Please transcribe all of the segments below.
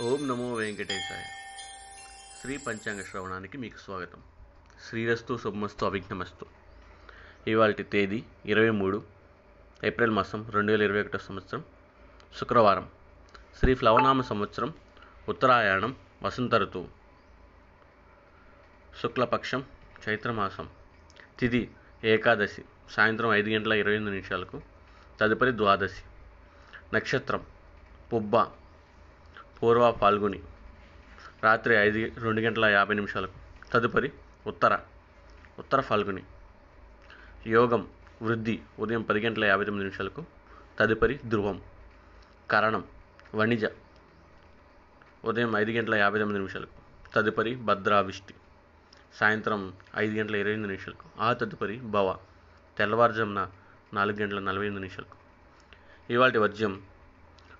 ఓం నమో వెంకటేశాయ. శ్రీ పంచాంగ శ్రవణానికి మీకు స్వాగతం. శ్రీరస్తు శుభమస్తు అవిఘ్నమస్తు ఇవాళ తేదీ ఇరవై మూడు ఏప్రిల్ మాసం రెండు వేల ఇరవై ఒకటో సంవత్సరం శుక్రవారం. శ్రీ ఫ్లవనామ సంవత్సరం ఉత్తరాయణం వసంత ఋతువు. శుక్లపక్షం చైత్రమాసం తిది ఏకాదశి సాయంత్రం ఐదు గంటల ఇరవై ఎనిమిది నిమిషాలకు తదుపరి ద్వాదశి నక్షత్రం పుబ్బ పూర్వ పాల్గొని రాత్రి ఐదు రెండు గంటల యాభై నిమిషాలకు తదుపరి ఉత్తర ఉత్తర ఫాల్గుని యోగం వృద్ధి ఉదయం పది గంటల యాభై తొమ్మిది నిమిషాలకు తదుపరి ధ్రువం. కరణం వణిజ ఉదయం ఐదు గంటల యాభై తొమ్మిది నిమిషాలకు తదుపరి భద్రావిష్టి. సాయంత్రం ఐదు గంటల ఇరవై ఎనిమిది నిమిషాలకు ఆ తదుపరి భవ. తెల్లవారుజామున నాలుగు గంటల నలభై ఎనిమిది నిమిషాలకు. ఇవాటి వర్జ్యం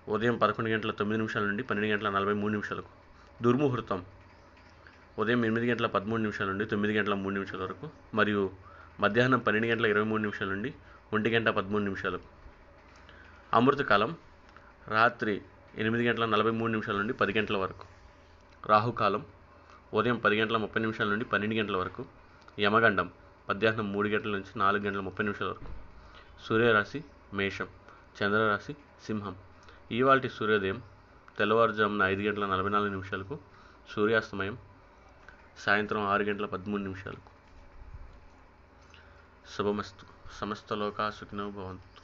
ఉదయం పదకొండు గంటల తొమ్మిది నిమిషాల నుండి పన్నెండు గంటల నలభై మూడు నిమిషాలకు. దుర్ముహూర్తం. ఉదయం ఎనిమిది గంటల పదమూడు నిమిషాల నుండి తొమ్మిది గంటల మూడు నిమిషాల వరకు మరియు మధ్యాహ్నం పన్నెండు గంటల ఇరవై మూడు నిమిషాల నుండి ఒంటి గంట పదమూడు నిమిషాలకు. అమృతకాలం. రాత్రి ఎనిమిది గంటల నలభై మూడు నిమిషాల నుండి పది గంటల వరకు. రాహుకాలం. ఉదయం పది గంటల ముప్పై నిమిషాల నుండి పన్నెండు గంటల వరకు. యమగండం. మధ్యాహ్నం మూడు గంటల నుంచి నాలుగు గంటల ముప్పై నిమిషాల వరకు. సూర్యరాశి. మేషం. చంద్రరాశి. సింహం. ఇవాల్టి సూర్యోదయం తెల్లవారుజామున ఐదు గంటల నలభై నాలుగు నిమిషాలకు సూర్యాస్తమయం సాయంత్రం ఆరు గంటల పదమూడు నిమిషాలకు. శుభమస్తు. సమస్త లోకా సుఖినో భవంతు.